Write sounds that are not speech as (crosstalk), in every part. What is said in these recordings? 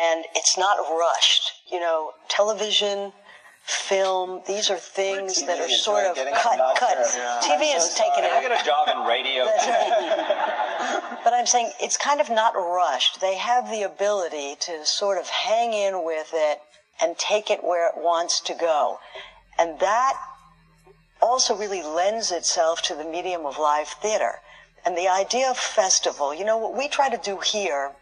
and it's not rushed. You know, television, film, these are things that are sort of cut, cut. TV is taking it. I got a job in radio. (laughs) But I'm saying it's kind of not rushed. They have the ability to sort of hang in with it and take it where it wants to go. And that also really lends itself to the medium of live theater. And the idea of festival, you know, what we try to do here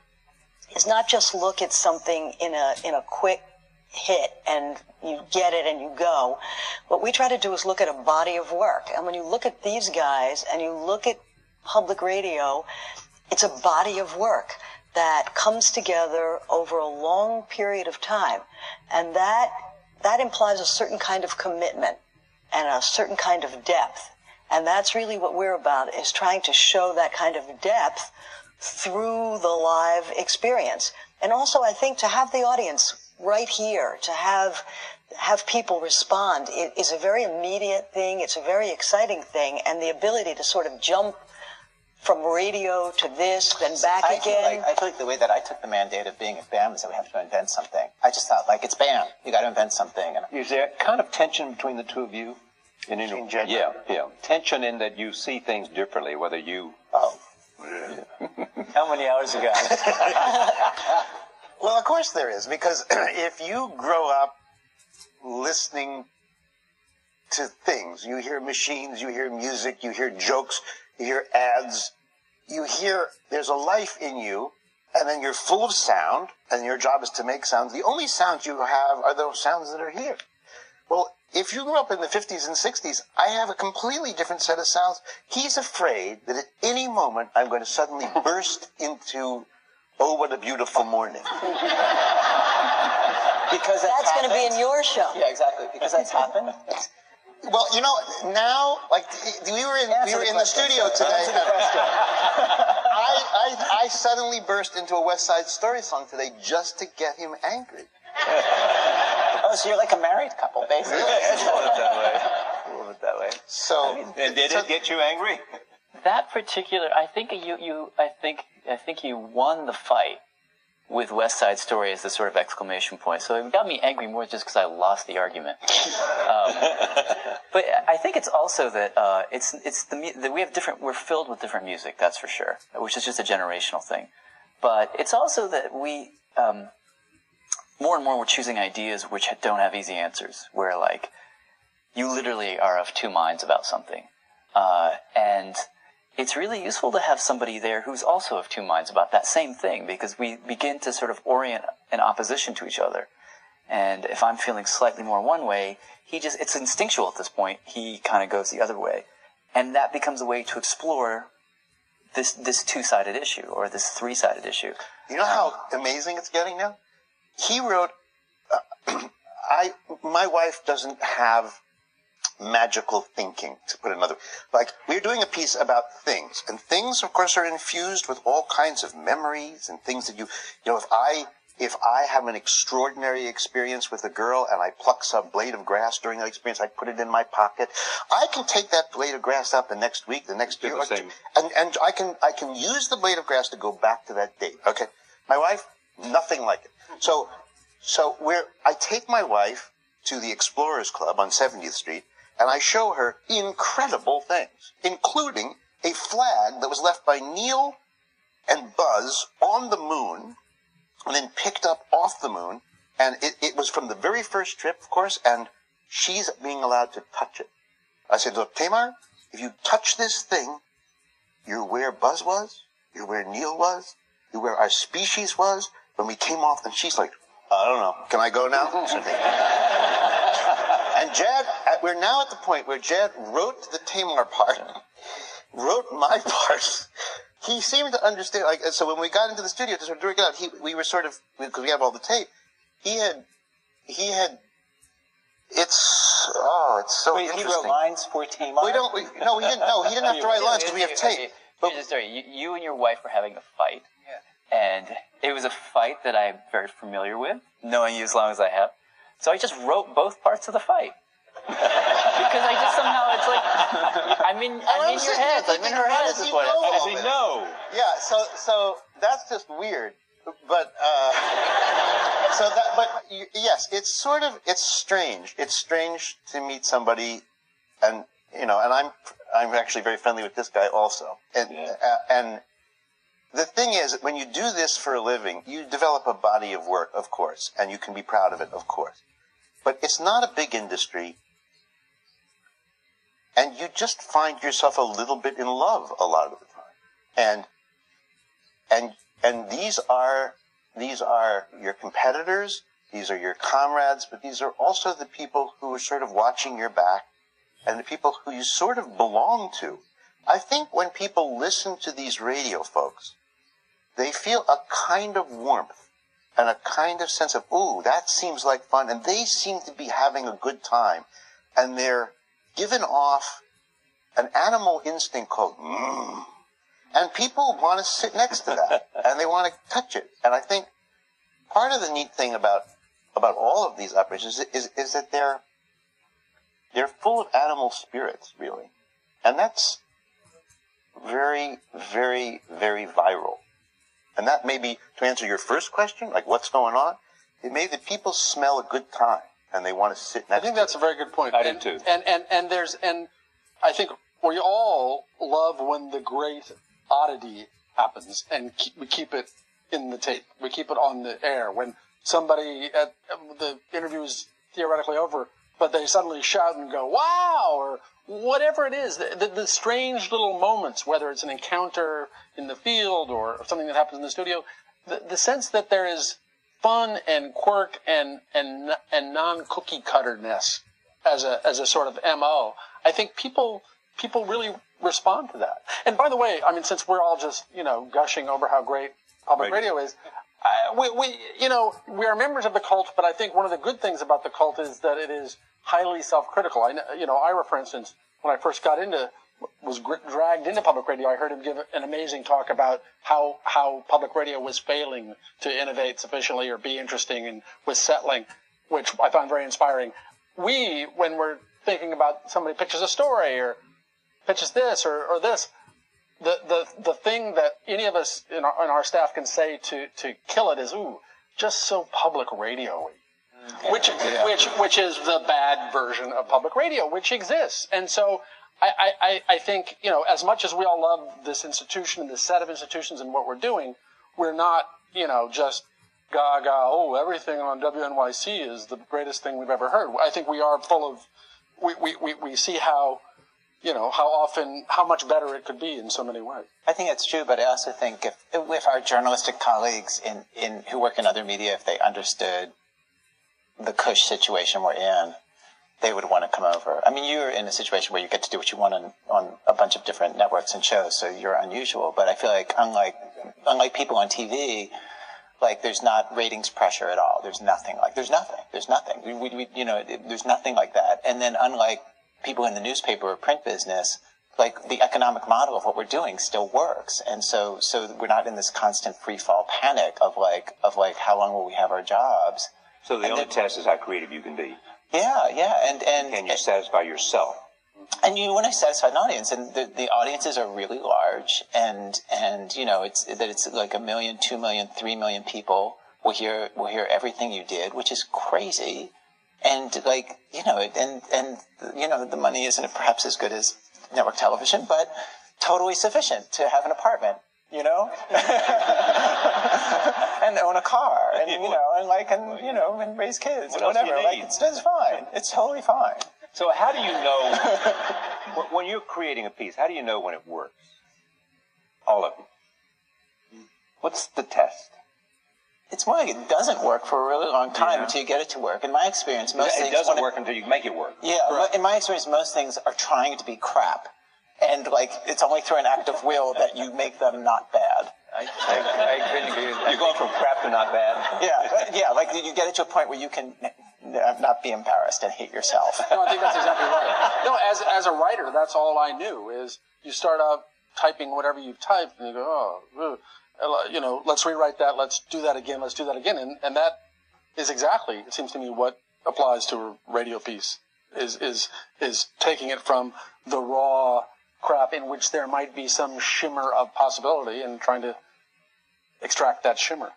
is not just look at something in a, in a quick hit and you get it and you go. What we try to do is look at a body of work. And when you look at these guys and you look at public radio, it's a body of work that comes together over a long period of time. And that, that implies a certain kind of commitment and a certain kind of depth. And that's really what we're about is trying to show that kind of depth through the live experience. And also I think to have the audience right here, to have have people respond it is a very immediate thing. It's a very exciting thing, and the ability to sort of jump from radio to this, then back I again. Feel like, I feel like the way that I took the mandate of being at BAM is that we have to invent something. I just thought, like, it's BAM. You got to invent something. And Is there kind of tension between the two of you? In, in, yeah, yeah. Tension in that you see things differently, whether you. Oh. Uh, How many hours ago? (laughs) Well, of course there is, because (clears throat) if you grow up listening to things, you hear machines, you hear music, you hear jokes, you hear ads, you hear there's a life in you, and then you're full of sound, and your job is to make sounds. The only sounds you have are those sounds that are here. Well, if you grew up in the 50s and 60s, I have a completely different set of sounds. He's afraid that at any moment I'm going to suddenly (laughs) burst into, oh, what a beautiful morning. (laughs) because that's going to be in your show. Yeah, exactly. Because that's happened. Well, you know, now, like we were in, we were in the studio today. I, I, I suddenly burst into a West Side Story song today just to get him angry. (laughs) so you're like a married couple, basically. a little bit that way. A little bit that way. So, and did so, it get you angry? That particular, I think you, you, I think, I think you won the fight with West Side Story as the sort of exclamation point. So it got me angry more just because I lost the argument. um, (laughs) but I think it's also that uh, it's it's the that we have different. We're filled with different music. That's for sure. Which is just a generational thing. But it's also that we um, more and more we're choosing ideas which don't have easy answers. Where like you literally are of two minds about something, uh, and it's really useful to have somebody there who's also of two minds about that same thing because we begin to sort of orient in opposition to each other. And if I'm feeling slightly more one way, he just, it's instinctual at this point. He kind of goes the other way. And that becomes a way to explore this, this two-sided issue or this three-sided issue. You know how amazing it's getting now? He wrote, uh, (clears throat) I, my wife doesn't have magical thinking, to put another. Way. Like, we're doing a piece about things, and things, of course, are infused with all kinds of memories and things that you, you know, if I, if I have an extraordinary experience with a girl and I pluck some blade of grass during that experience, I put it in my pocket. I can take that blade of grass out the next week, the next year, the and and I can I can use the blade of grass to go back to that date. Okay, my wife, nothing like it. So so where I take my wife to the Explorers Club on 70th Street and I show her incredible things, including a flag that was left by Neil and Buzz on the moon, and then picked up off the moon, and it, it was from the very first trip, of course, and she's being allowed to touch it. I said, look, Tamar, if you touch this thing, you're where Buzz was, you're where Neil was, you're where our species was when we came off, and she's like, I don't know, can I go now? And Jad, we're now at the point where Jad wrote the Tamar part, (laughs) wrote my part. He seemed to understand. Like, so when we got into the studio to sort of work it out, he, we were sort of because we have all the tape. He had, he had. It's oh, it's so Wait, interesting. he wrote lines for Tamar. We don't. We, no, we didn't. No, he didn't have to (laughs) write lines because we have tape. But Here's the story. You, you and your wife were having a fight. And it was a fight that I'm very familiar with, knowing you as long as I have. So I just wrote both parts of the fight. because I just somehow it's like I'm in I'm in your head. I'm in her head. Does he what know How does all he know? Yeah. So so that's just weird. But uh, so that, but y- yes, it's sort of, it's strange. It's strange to meet somebody, and you know, and I'm, I'm actually very friendly with this guy also, and uh, and the thing is, when you do this for a living, you develop a body of work, of course, and you can be proud of it, of course. But it's not a big industry, and you just find yourself a little bit in love a lot of the time, and and and these are these are your competitors, these are your comrades, but these are also the people who are sort of watching your back, and the people who you sort of belong to. I think when people listen to these radio folks, they feel a kind of warmth and a kind of sense of, ooh, that seems like fun. And they seem to be having a good time. And they're given off an animal instinct called, mm. And people want to sit next to that (laughs) and they want to touch it. And I think part of the neat thing about, about all of these operations is, is, is that they're, they're full of animal spirits, really. And that's, very, very, very viral. And that may be, to answer your first question, like what's going on, it may that people smell a good time and they want to sit next I think to that's it. a very good point. I and, do too. And, and, and there's, and I think we all love when the great oddity happens and keep, we keep it in the tape. We keep it on the air. When somebody at um, the interview is theoretically over, but they suddenly shout and go, wow, or whatever it is, the, the, the, strange little moments, whether it's an encounter in the field or something that happens in the studio, the, the sense that there is fun and quirk and, and, and non-cookie cutterness as a, as a sort of MO, I think people, people really respond to that. And by the way, I mean, since we're all just, you know, gushing over how great public Right. radio is, We, we, you know, we are members of the cult, but I think one of the good things about the cult is that it is highly self-critical. I, you know, Ira, for instance, when I first got into, was dragged into public radio, I heard him give an amazing talk about how, how public radio was failing to innovate sufficiently or be interesting and was settling, which I found very inspiring. We, when we're thinking about somebody pitches a story or pitches this or, or this, the, the, the thing that any of us in our, in our staff can say to, to kill it is, ooh, just so public radio which, which, which is the bad version of public radio, which exists. And so I, I, I- I think, you know, as much as we all love this institution and this set of institutions and what we're doing, we're not, you know, just gaga, oh, everything on WNYC is the greatest thing we've ever heard. I think we are full of, we, we, we, we see how, you know, how often, how much better it could be in so many ways. I think that's true, but I also think if, if our journalistic colleagues in, in who work in other media, if they understood the cush situation we're in, they would want to come over. I mean, you're in a situation where you get to do what you want on, on a bunch of different networks and shows, so you're unusual. But I feel like unlike unlike people on TV, like there's not ratings pressure at all. There's nothing like there's nothing. There's nothing. We, we, you know, there's nothing like that. And then unlike people in the newspaper or print business, like the economic model of what we're doing still works. And so so we're not in this constant free fall panic of like of like how long will we have our jobs? So the And only then- test is how creative you can be. Yeah, yeah, and and Can you satisfy yourself? and you want to satisfy an audience, and the, the audiences are really large, and and you know it's that it's like a million, two million, three million people will hear will hear everything you did, which is crazy, and like you know, and and you know the money isn't perhaps as good as network television, but totally sufficient to have an apartment. You know, (laughs) and own a car, and you know, and like, and you know, and raise kids, What and else do you whatever. Like, it's, it's fine. It's totally fine. So how do you know (laughs) when- when you're creating a piece? How do you know when it works? All of you. What's the test? It's more like it doesn't work for a really long time Yeah. until you get it to work. In my experience, most It things doesn't when work until you make it work. yeah, mo- in my experience, most things are trying to be crap, and like it's only through an act of will that you make them not bad. I, I, I couldn't agree with that. You're going from crap to not bad. Yeah, yeah, like you get it to a point where you can n- n- not be embarrassed and hate yourself. No, I think that's exactly right. No, as as a writer, that's all I knew is you start out typing whatever you type, and you go, oh, ugh. Uh, you know, let's rewrite that, let's do that again, let's do that again, and and that is exactly, it seems to me, what applies to a radio piece is is is taking it from the raw crap in which there might be some shimmer of possibility and trying to extract that shimmer.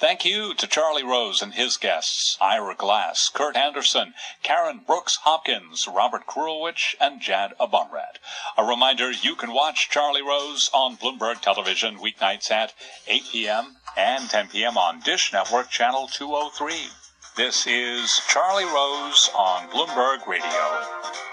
Thank you to Charlie Rose and his guests, Ira Glass, Kurt Andersen, Karen Brooks Hopkins, Robert Krulwich, and Jad Abumrad. A reminder, you can watch Charlie Rose on Bloomberg Television weeknights at 8 p.m. and 10 p.m. on Dish Network Channel 203. This is Charlie Rose on Bloomberg Radio.